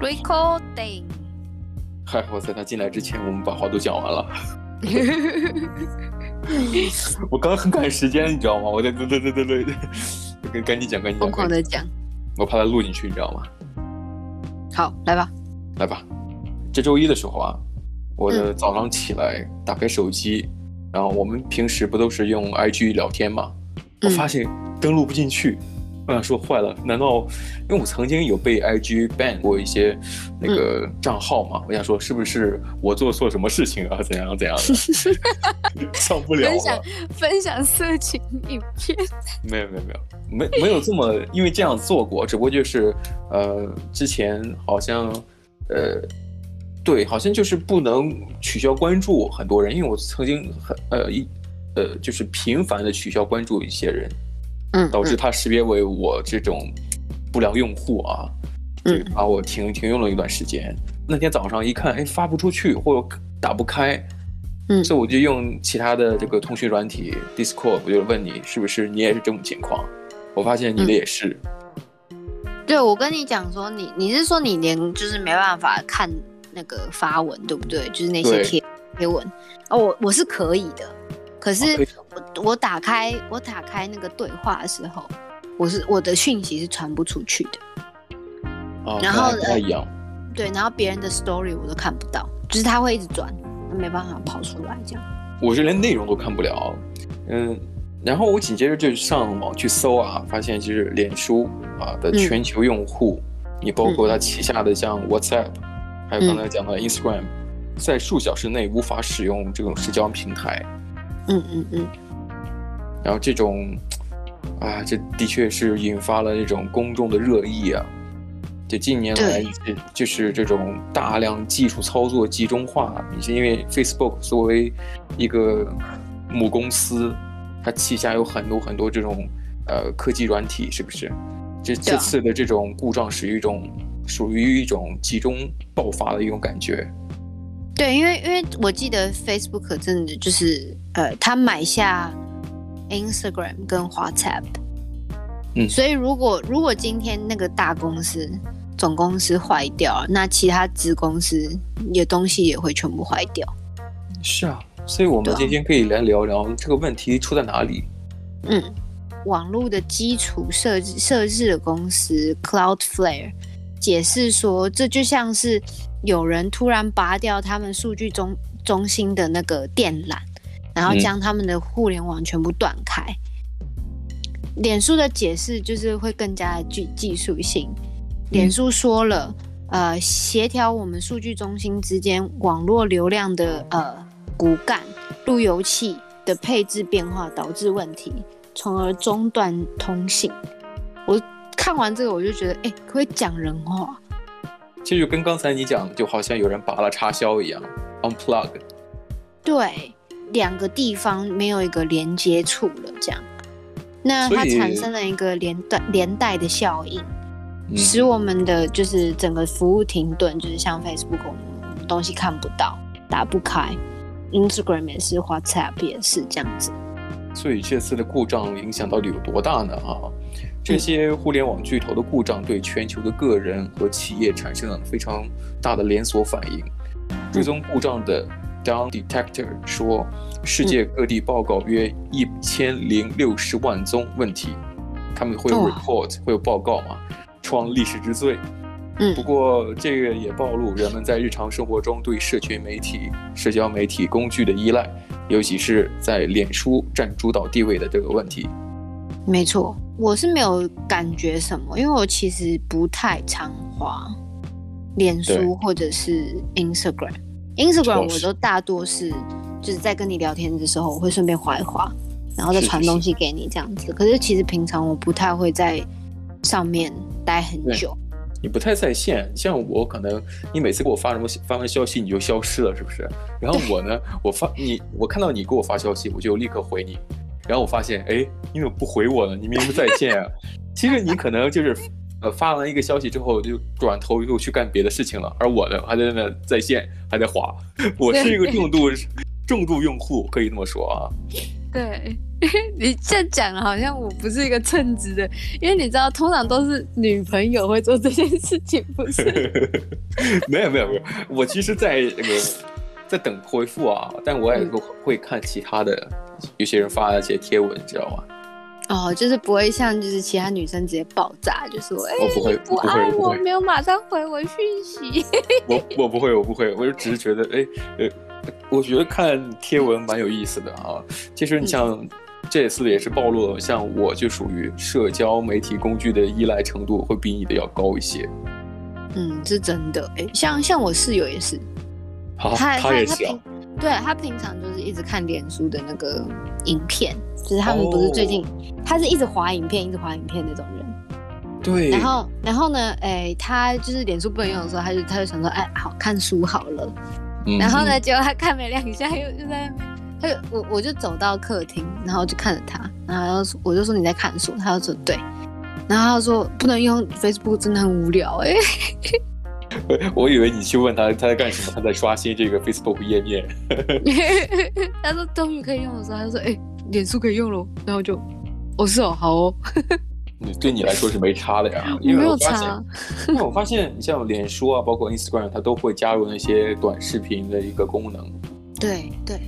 Recording。还好在他进来之前，我们把话都讲完了。我刚刚很赶时间，你知道吗？我在对对对对对，跟赶紧讲，赶紧讲，疯狂的讲。我怕他录进去，你知道吗？好，来吧，来吧。这周一的时候啊，我的早上起来打开手机，然后我们平时不都是用 IG 聊天吗？我发现登录不进去。我想说坏了，难道因为我曾经有被 IG ban 过一些那个账号嘛？嗯、我想说是不是我做错什么事情啊？怎样怎样的？上不了了。分享分享色情影片？没有没有没有没没有这么因为这样做过，只不过就是呃之前好像呃对，好像就是不能取消关注很多人，因为我曾经很呃一呃就是频繁的取消关注一些人。嗯，导致它识别为我这种不良用户啊，嗯，把我停停用了一段时间。那天早上一看，哎，发不出去或者打不开，嗯，所以我就用其他的这个通讯软体 Discord，我就问你是不是你也是这种情况？我发现你的也是。嗯、对，我跟你讲说，你你是说你连就是没办法看那个发文，对不对？就是那些贴贴文哦，我我是可以的。可是我我打开我打开那个对话的时候，我是我的讯息是传不出去的。哦，然后不一样。对，然后别人的 story 我都看不到，就是他会一直转，没办法跑出来这样。我是连内容都看不了，嗯，然后我紧接着就上网去搜啊，发现就是脸书啊的全球用户，你、嗯、包括它旗下的像 WhatsApp，、嗯、还有刚才讲的 Instagram，、嗯、在数小时内无法使用这种社交平台。嗯嗯嗯，然后这种，啊，这的确是引发了这种公众的热议啊。就近年来，就就是这种大量技术操作集中化，也是因为 Facebook 作为一个母公司，它旗下有很多很多这种呃科技软体，是不是？这这次的这种故障是一种属于一种集中爆发的一种感觉。对，因为因为我记得 Facebook 真的就是。呃，他买下 Instagram 跟 WhatsApp，嗯，所以如果如果今天那个大公司总公司坏掉，那其他子公司也东西也会全部坏掉。是啊，所以我们今天可以来聊聊这个问题出在哪里。嗯，网络的基础设置设置的公司 Cloudflare 解释说，这就像是有人突然拔掉他们数据中中心的那个电缆。然后将他们的互联网全部断开。嗯、脸书的解释就是会更加具技术性。脸书说了，嗯、呃，协调我们数据中心之间网络流量的呃骨干路由器的配置变化导致问题，从而中断通信。我看完这个我就觉得，哎，可不可以讲人话？其实就跟刚才你讲，就好像有人拔了插销一样，unplug。对。两个地方没有一个连接处了，这样，那它产生了一个连带连带的效应，嗯，使我们的就是整个服务停顿，就是像 Facebook 我们东西看不到，打不开，Instagram 也是，WhatsApp 也是这样子。所以这次的故障影响到底有多大呢？啊，这些互联网巨头的故障对全球的个人和企业产生了非常大的连锁反应，追踪故障的。Down Detector 说，世界各地报告约一千零六十万宗问题，他们会有 report，会有报告嘛，创历史之最。嗯，不过这个也暴露人们在日常生活中对社群媒体、社交媒体工具的依赖，尤其是在脸书占主导地位的这个问题。没错，我是没有感觉什么，因为我其实不太常滑脸书或者是 Instagram。Instagram 我都大多是就是在跟你聊天的时候，我会顺便滑一滑，然后再传东西给你这样子。是是是。可是其实平常我不太会在上面待很久。你不太在线，像我可能你每次给我发什么发完消息你就消失了，是不是？然后我呢，我发你我看到你给我发消息，我就立刻回你。然后我发现，哎，你怎么不回我呢？你明明在线啊。其实你可能就是。呃，发完一个消息之后，就转头又去干别的事情了。而我呢，还在那在线，还在滑。我是一个重度重度用户，可以这么说啊。对，你这样讲好像我不是一个称职的，因为你知道，通常都是女朋友会做这件事情，不是？没有没有没有，我其实，在那个在等回复啊，但我也会看其他的，有些人发的一些贴文，你知道吗？哦，就是不会像就是其他女生直接爆炸，就说哎，我不会，不爱我，没有马上回我讯息。我我不会，我不会，我就只是觉得哎呃，我觉得看贴文蛮有意思的啊。其实你像。嗯这次也是暴露了，像我就属于社交媒体工具的依赖程度会比你的要高一些。嗯，是真的。哎，像像我室友也是，好，他他也是、对他平常就是一直看脸书的那个影片，就是他们不是最近，哦、他是一直滑影片，一直滑影片那种人。对。然后然后呢，哎，他就是脸书不能用的时候，他就他就想说，哎，好看书好了。嗯、然后呢，结果他看没两下，又又在。他就我我就走到客厅，然后就看着他，然后我就说你在看书，他就说对，然后他说不能用 Facebook，真的很无聊哎。我以为你去问他他在干什么，他在刷新这个 Facebook 页面。他说终于可以用的时候，他就说哎，脸书可以用喽，然后就哦是哦好哦。对你来说是没差的呀，因为我发现，因为我发现像脸书啊，包括 Instagram，它都会加入那些短视频的一个功能。对对。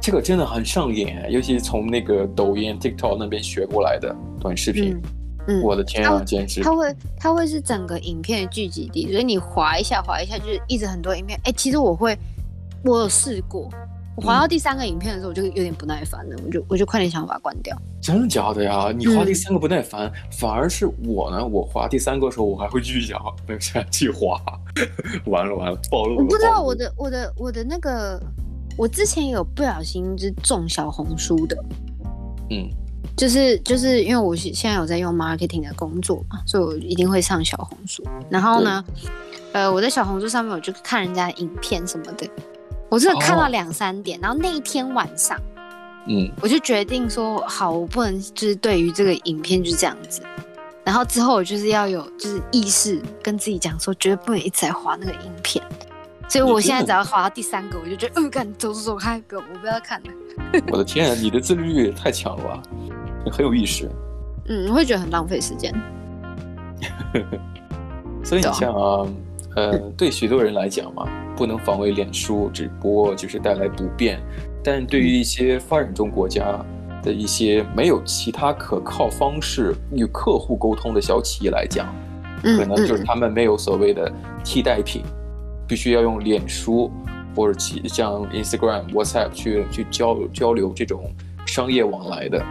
这个真的很上瘾，尤其是从那个抖音、TikTok 那边学过来的短视频。嗯，我的天啊，简直！它会，它会是整个影片的聚集地，所以你滑一下，滑一下，就是一直很多影片。哎，其实我会，我有试过，我滑到第三个影片的时候，我就有点不耐烦了，我就我就快点想把它关掉。真的假的呀？你滑第三个不耐烦，嗯、反而是我呢，我滑第三个的时候，我还会继续想，没有下去滑。完了完了，暴露了！我不知道我的我的我的那个。我之前有不小心就是中小红书的，嗯，就是就是因为我现在有在用 marketing 的工作嘛，所以我一定会上小红书。然后呢，呃，我在小红书上面我就看人家的影片什么的，我真的看到两三点。哦、然后那一天晚上，嗯，我就决定说，好，我不能就是对于这个影片就是这样子。然后之后我就是要有就是意识跟自己讲说，绝对不能一直在划那个影片。所以我现在只要划到第三个，我就觉得，嗯，赶走走走开，哥，我不要看了。我的天啊，你的自律力也太强了吧！你很有意识。嗯，我会觉得很浪费时间。所以你像啊，呃，对许多人来讲嘛，不能防卫脸书，只不过就是带来不便。但对于一些发展中国家的一些没有其他可靠方式与客户沟通的小企业来讲，可能就是他们没有所谓的替代品。必须要用脸书或者其像 Instagram、WhatsApp 去去交交流这种商业往来的，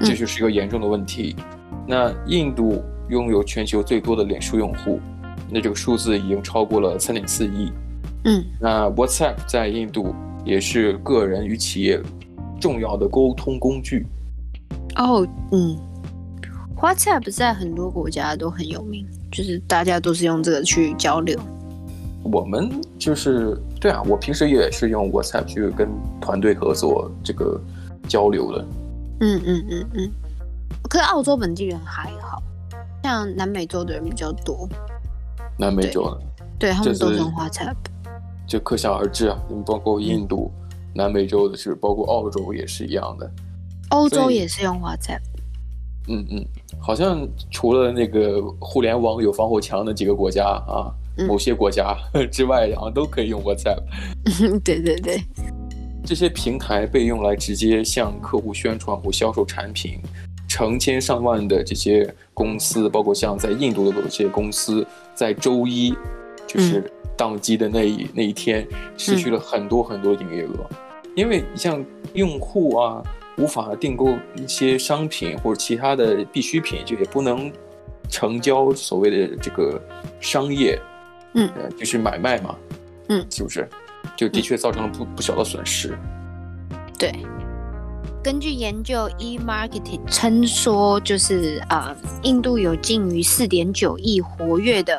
这就是一个严重的问题。嗯、那印度拥有全球最多的脸书用户，那这个数字已经超过了三点四亿。嗯，那 WhatsApp 在印度也是个人与企业重要的沟通工具。哦，嗯，WhatsApp 在很多国家都很有名，就是大家都是用这个去交流。我们就是对啊，我平时也是用 WhatsApp 去跟团队合作这个交流的。嗯嗯嗯嗯。可是澳洲本地人还好，像南美洲的人比较多。南美洲的，对，对他们都用 WhatsApp。就可想而知啊，包括印度、嗯、南美洲的是，包括澳洲也是一样的。欧洲也是用 WhatsApp。嗯嗯，好像除了那个互联网有防火墙的几个国家啊。某些国家 之外，然后都可以用 WhatsApp。对对对，这些平台被用来直接向客户宣传或销售产品。成千上万的这些公司，包括像在印度的这些公司，在周一就是宕机的那一、嗯、那一天，失去了很多很多营业额，嗯、因为你像用户啊，无法订购一些商品或者其他的必需品，就也不能成交所谓的这个商业。嗯，就是买卖嘛，嗯，是不是？就的确造成了不不小的损失。对，根据研究，eMarketing 称说，就是啊、呃，印度有近于四点九亿活跃的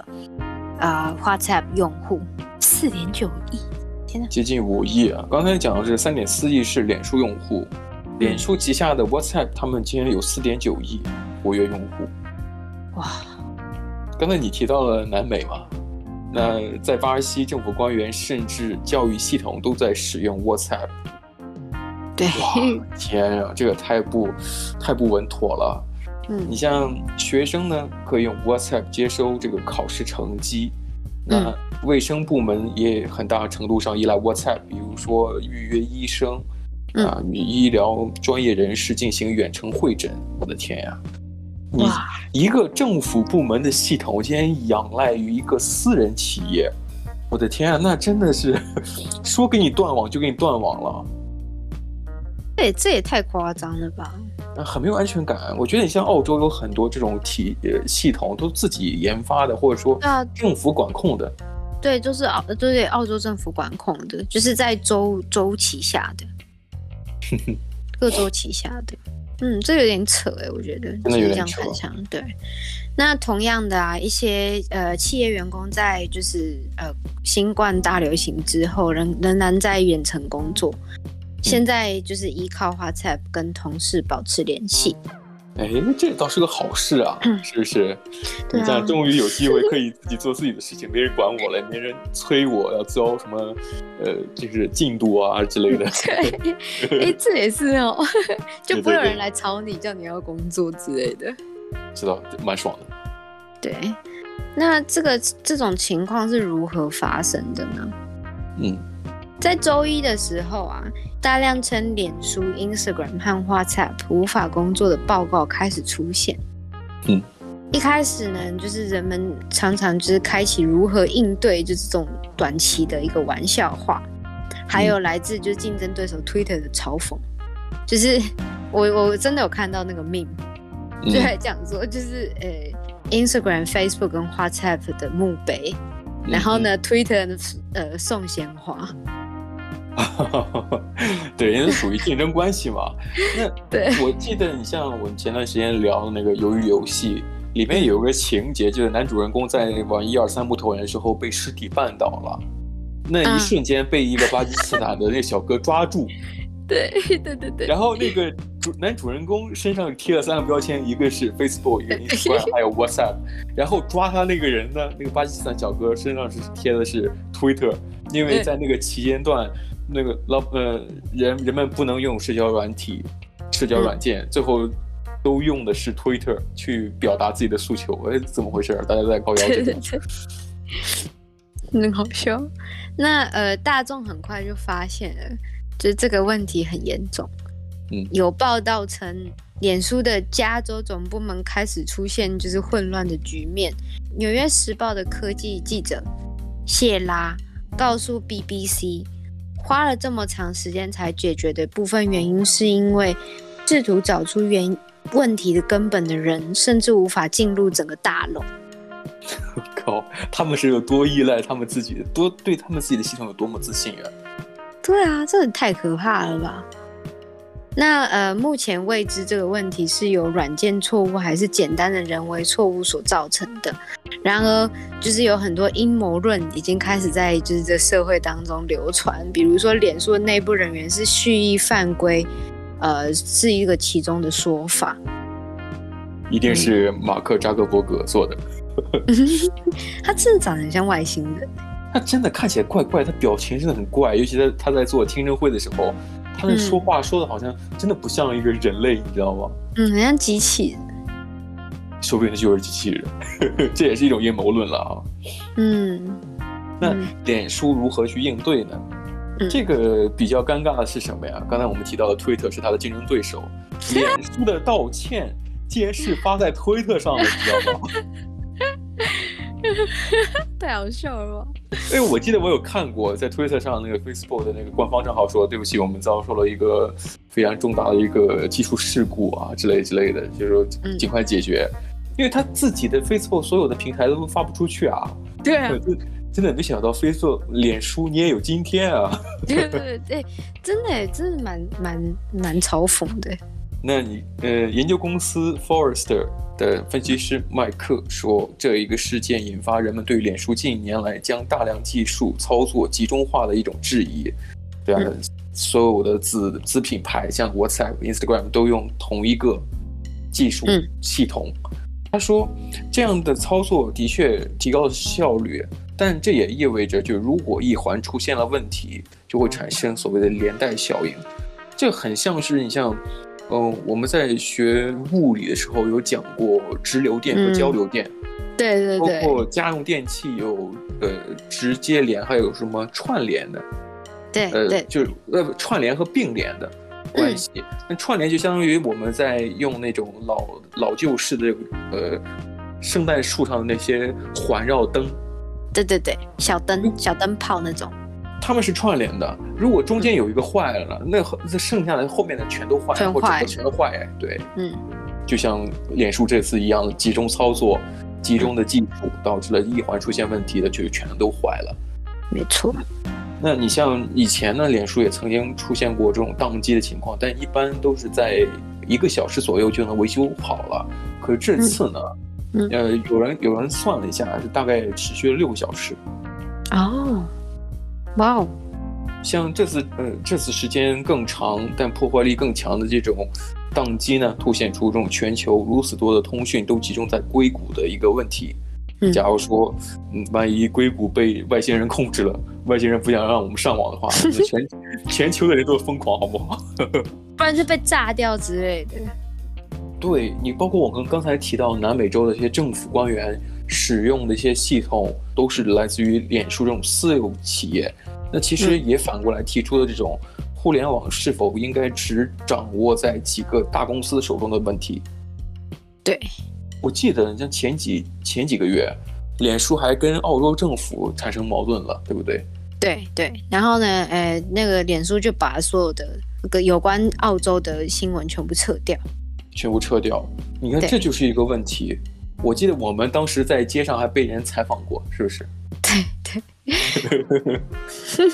啊、呃、WhatsApp 用户，四点九亿，天哪，接近五亿啊！刚才讲的是三点四亿是脸书用户，脸书旗下的 WhatsApp 他们竟然有四点九亿活跃用户，哇！刚才你提到了南美嘛？那在巴西，政府官员甚至教育系统都在使用 WhatsApp。对，哇，天啊，这个太不太不稳妥了。嗯，你像学生呢，可以用 WhatsApp 接收这个考试成绩。那卫生部门也很大程度上依赖 WhatsApp，比如说预约医生，啊，与医疗专业人士进行远程会诊。我的天呀！你一个政府部门的系统竟然仰赖于一个私人企业，我的天啊，那真的是 说给你断网就给你断网了。对，这也太夸张了吧！很没有安全感。我觉得你像澳洲有很多这种体呃系统都自己研发的，或者说政府管控的。对，就是澳对对澳洲政府管控的，就是在州州旗下的，各州旗下的。嗯，这有点扯哎，我觉得真的有点扯。对，那同样的啊，一些呃企业员工在就是呃新冠大流行之后，仍仍然在远程工作。现在就是依靠 WhatsApp 跟同事保持联系，哎，这倒是个好事啊，嗯、是不是？对啊、你这样终于有机会可以自己做自己的事情，没人管我了，没人催我要交什么，呃，就是进度啊之类的。对，哎，这也是哦，就不会有人来吵你，叫你要工作之类的。知道，蛮爽的。对，那这个这种情况是如何发生的呢？嗯，在周一的时候啊。大量称脸书、Instagram 和 WhatsApp 无法工作的报告开始出现。嗯，一开始呢，就是人们常常就是开启如何应对就这种短期的一个玩笑话，还有来自就是竞争对手 Twitter 的嘲讽。就是我我真的有看到那个 meme，就在讲说就是呃 Instagram、Facebook 跟 WhatsApp 的墓碑，然后呢 Twitter 的呃送鲜花。对，因为属于竞争关系嘛。那 对，我记得你像我们前段时间聊的那个鱿鱼游戏，里面有个情节，就是男主人公在玩一二三木头人的时候被尸体绊倒了，那一瞬间被一个巴基斯坦的那个小哥抓住。对对对对。然后那个主男主人公身上贴了三个标签，一个是 Facebook，一个 Instagram，还有 WhatsApp。然后抓他那个人呢，那个巴基斯坦小哥身上是贴的是 Twitter，因为在那个期间段。那个老呃人人们不能用社交软体、社交软件，嗯、最后都用的是 Twitter 去表达自己的诉求。哎，怎么回事？大家在高压这边，很好笑。那呃，大众很快就发现了，就是这个问题很严重。嗯，有报道称，脸书的加州总部门开始出现就是混乱的局面。纽约时报的科技记者谢拉告诉 BBC。花了这么长时间才解决的部分原因，是因为试图找出原问题的根本的人，甚至无法进入整个大楼。我靠，他们是有多依赖他们自己的，多对他们自己的系统有多么自信啊？对啊，这也太可怕了吧！那呃，目前未知这个问题是由软件错误还是简单的人为错误所造成的。然而，就是有很多阴谋论已经开始在就是这社会当中流传，比如说脸书的内部人员是蓄意犯规，呃，是一个其中的说法。一定是马克扎克伯格做的。他真的长得很像外星人。他真的看起来怪怪，他表情真的很怪，尤其在他在做听证会的时候。他们说话说的好像真的不像一个人类，嗯、你知道吗？嗯，很像机器。说不定他就是机器人，这也是一种阴谋论了啊。嗯，那脸书如何去应对呢？嗯、这个比较尴尬的是什么呀？刚才我们提到的推特是他的竞争对手，脸书的道歉竟然是发在推特上的，你知道吗？太好笑了吧！哎，我记得我有看过，在推特上那个 Facebook 的那个官方账号说：“对不起，我们遭受了一个非常重大的一个技术事故啊，之类之类的，就是说尽快解决。嗯”因为他自己的 Facebook 所有的平台都发不出去啊。对啊，真的没想到 Facebook 脸书你也有今天啊！对对对，真的真的蛮蛮蛮嘲讽的。那你呃，研究公司 Forrester 的分析师麦克说，这一个事件引发人们对脸书近年来将大量技术操作集中化的一种质疑。对啊，嗯、所有的子子品牌像 WhatsApp、Instagram 都用同一个技术系统。嗯、他说，这样的操作的确提高了效率，但这也意味着，就如果一环出现了问题，就会产生所谓的连带效应。这很像是你像，嗯、呃，我们在学物理的时候有讲过直流电和交流电，嗯、对对对，包括家用电器有呃直接连，还有什么串联的，对对，呃、就是呃串联和并联的关系。那、嗯、串联就相当于我们在用那种老老旧式的呃圣诞树上的那些环绕灯，对对对，小灯小灯泡那种。他们是串联的，如果中间有一个坏了，嗯、那那剩下的后面的全都坏，全坏，或者全都坏。对，嗯，就像脸书这次一样，集中操作、集中的技术导致了一环出现问题的，就全都坏了。没错。那你像以前呢，脸书也曾经出现过这种宕机的情况，但一般都是在一个小时左右就能维修好了。可是这次呢，嗯、呃，有人有人算了一下，是大概持续了六个小时。哦。哇哦，像这次，呃，这次时间更长，但破坏力更强的这种宕机呢，凸显出这种全球如此多的通讯都集中在硅谷的一个问题。嗯，假如说，嗯，万一硅谷被外星人控制了，外星人不想让我们上网的话，那全 全球的人都疯狂，好不好？不然就被炸掉之类的。对，你，包括我刚刚才提到南美洲的一些政府官员。使用的一些系统都是来自于脸书这种私有企业，那其实也反过来提出了这种互联网是否应该只掌握在几个大公司手中的问题。对，我记得像前几前几个月，脸书还跟澳洲政府产生矛盾了，对不对？对对，然后呢，呃，那个脸书就把所有的那个有关澳洲的新闻全部撤掉，全部撤掉。你看，这就是一个问题。我记得我们当时在街上还被人采访过，是不是？对对，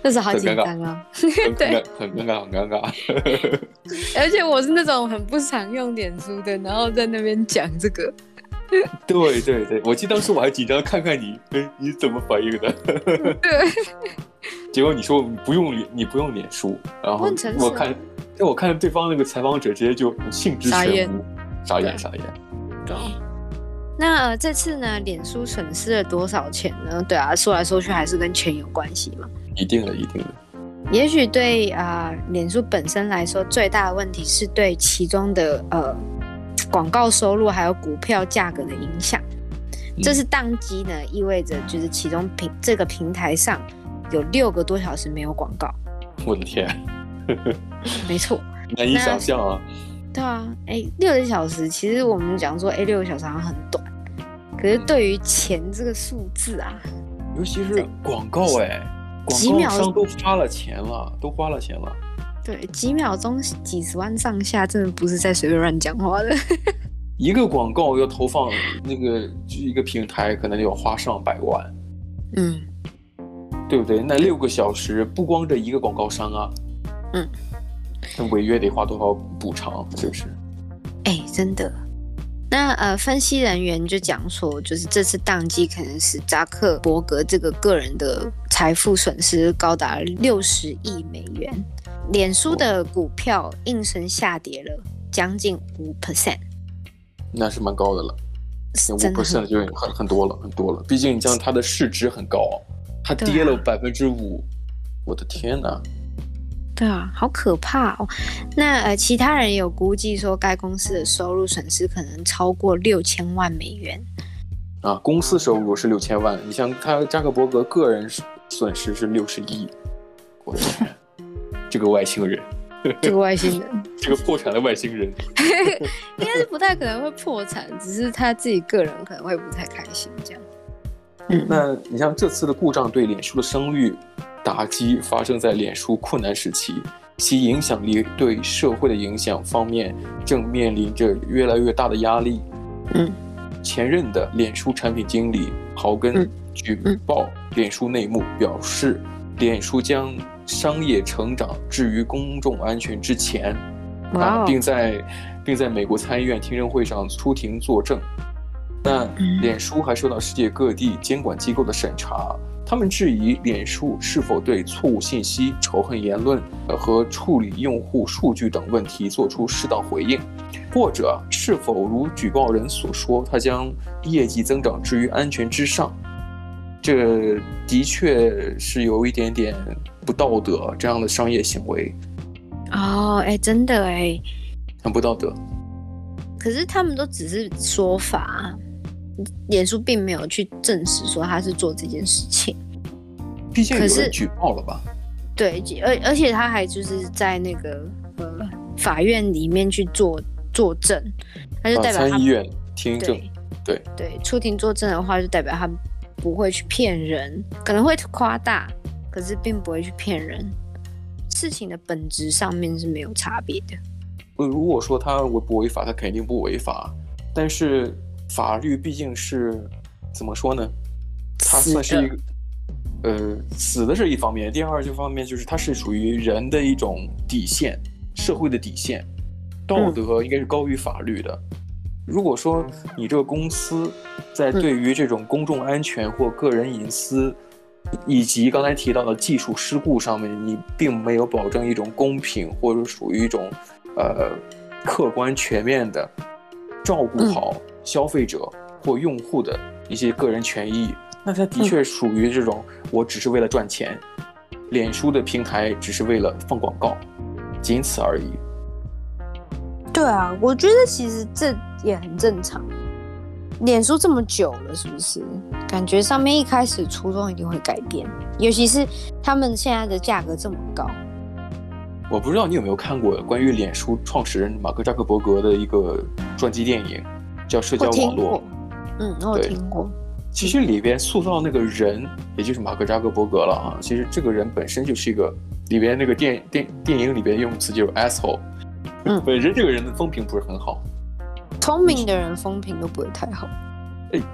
那是好紧张啊，对，很尴尬，很尴尬。而且我是那种很不常用脸书的，然后在那边讲这个。对对对，我记得当时我还紧张看看你，哎，你怎么反应的？对。结果你说不用脸，你不用脸书，然后我看，哎，我看对方那个采访者直接就兴致全无，傻眼傻眼。对。那、呃、这次呢，脸书损失了多少钱呢？对啊，说来说去还是跟钱有关系嘛。一定的，一定的。也许对啊、呃，脸书本身来说，最大的问题是对其中的呃广告收入还有股票价格的影响。嗯、这是当机呢，意味着就是其中平这个平台上有六个多小时没有广告。我的天，没错，难以想象啊。对啊，哎，六个小时，其实我们讲说，哎，六个小时好像很短。可是对于钱这个数字啊，尤其是广告哎，广告商都花了钱了，都花了钱了。对，几秒钟几十万上下，真的不是在随便乱讲话的。一个广告要投放那个，就是一个平台可能要花上百万。嗯，对不对？那六个小时，不光这一个广告商啊，嗯，那违约得花多少补偿？是不是？哎，真的。那呃，分析人员就讲说，就是这次宕机可能使扎克伯格这个个人的财富损失高达六十亿美元，脸书的股票应声下跌了将近五 percent，那是蛮高的了，五 percent 就很很多了，很多了。毕竟你像它的市值很高，它跌了百分之五，我的天哪！对啊，好可怕哦。那呃，其他人有估计说，该公司的收入损失可能超过六千万美元。啊，公司收入是六千万，你像他扎克伯格个人损失是六十亿。我的天，这个外星人，这个外星人，这个破产的外星人，应该是不太可能会破产，只是他自己个人可能会不太开心这样。嗯，那你像这次的故障对脸书的声誉。打击发生在脸书困难时期，其影响力对社会的影响方面正面临着越来越大的压力。嗯，前任的脸书产品经理豪根举报脸书内幕，表示脸书将商业成长置于公众安全之前，啊，并在并在美国参议院听证会上出庭作证。但脸书还受到世界各地监管机构的审查。他们质疑脸书是否对错误信息、仇恨言论和处理用户数据等问题做出适当回应，或者是否如举报人所说，他将业绩增长置于安全之上。这的确是有一点点不道德这样的商业行为。哦，哎，真的哎，很不道德。可是他们都只是说法，脸书并没有去证实说他是做这件事情。毕竟有人举报了吧？对，而而且他还就是在那个呃法院里面去做作证，他就代表他参议院听证。对对对，出庭作证的话，就代表他不会去骗人，可能会夸大，可是并不会去骗人。事情的本质上面是没有差别的。如果说他违不违法，他肯定不违法。但是法律毕竟是怎么说呢？它算是一个，呃，死的是一方面。第二这方面就是它是属于人的一种底线，社会的底线，道德应该是高于法律的。嗯、如果说你这个公司在对于这种公众安全或个人隐私，嗯、以及刚才提到的技术事故上面，你并没有保证一种公平，或者属于一种。呃，客观全面的照顾好消费者或用户的一些个人权益，嗯、那它的确属于这种，我只是为了赚钱，嗯、脸书的平台只是为了放广告，仅此而已。对啊，我觉得其实这也很正常。脸书这么久了，是不是？感觉上面一开始初衷一定会改变，尤其是他们现在的价格这么高。我不知道你有没有看过关于脸书创始人马克扎克伯格的一个传记电影，叫《社交网络》。嗯，我听过。其实里边塑造那个人，也就是马克扎克伯格了啊。其实这个人本身就是一个里边那个电电电影里边用词就是 asshole。嗯，本身这个人的风评不是很好。聪明的人风评都不会太好。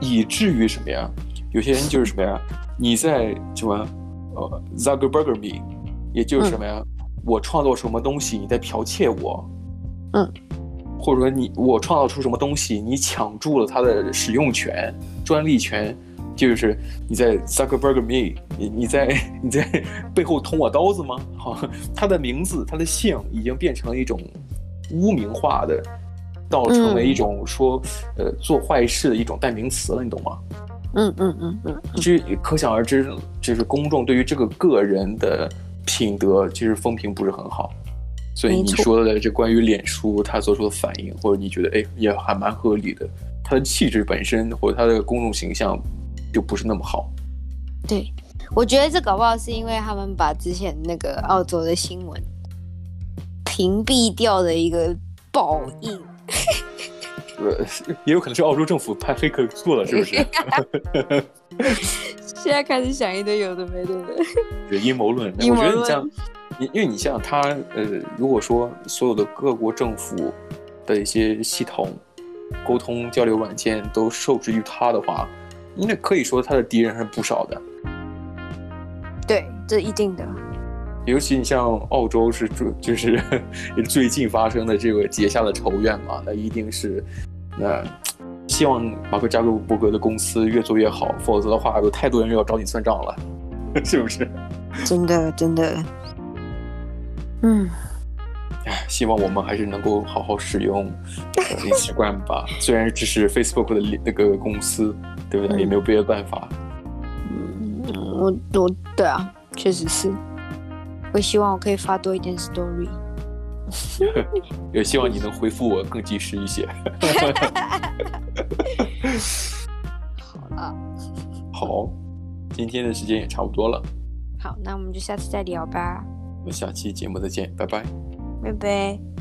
以至于什么呀？有些人就是什么呀？你在什么呃 Zuckerberg me，也就是什么呀？嗯我创作什么东西，你在剽窃我，嗯，或者说你我创造出什么东西，你抢注了它的使用权、专利权，就是你在 Zuckerberg me，你你在你在背后捅我刀子吗？好，他的名字、他的姓已经变成了一种污名化的，到成为一种说、嗯、呃做坏事的一种代名词了，你懂吗？嗯嗯嗯嗯，这可想而知，就是公众对于这个个人的。品德其实风评不是很好，所以你说的这关于脸书他做出的反应，或者你觉得哎也还蛮合理的，他的气质本身或者他的公众形象就不是那么好。对，我觉得这搞不好是因为他们把之前那个澳洲的新闻屏蔽掉的一个报应。呃，也有可能是澳洲政府派黑客做了，是不是？现在开始想一堆有的没的的，对阴谋论。我觉得你像，因因为你像他，呃，如果说所有的各国政府的一些系统、沟通交流软件都受制于他的话，那可以说他的敌人还是不少的。对，这一定的。尤其你像澳洲是最就是 最近发生的这个结下的仇怨嘛，那一定是那。希望马克扎克伯格的公司越做越好，否则的话有太多人要找你算账了，是不是？真的，真的。嗯，哎，希望我们还是能够好好使用 Instagram 吧。虽然只是 Facebook 的那个公司，对不对？嗯、也没有别的办法。嗯，我我对啊，确实是。我希望我可以发多一点 story。也希望你能回复我更及时一些。好了，好，今天的时间也差不多了。好，那我们就下次再聊吧。我们下期节目再见，拜拜。拜拜。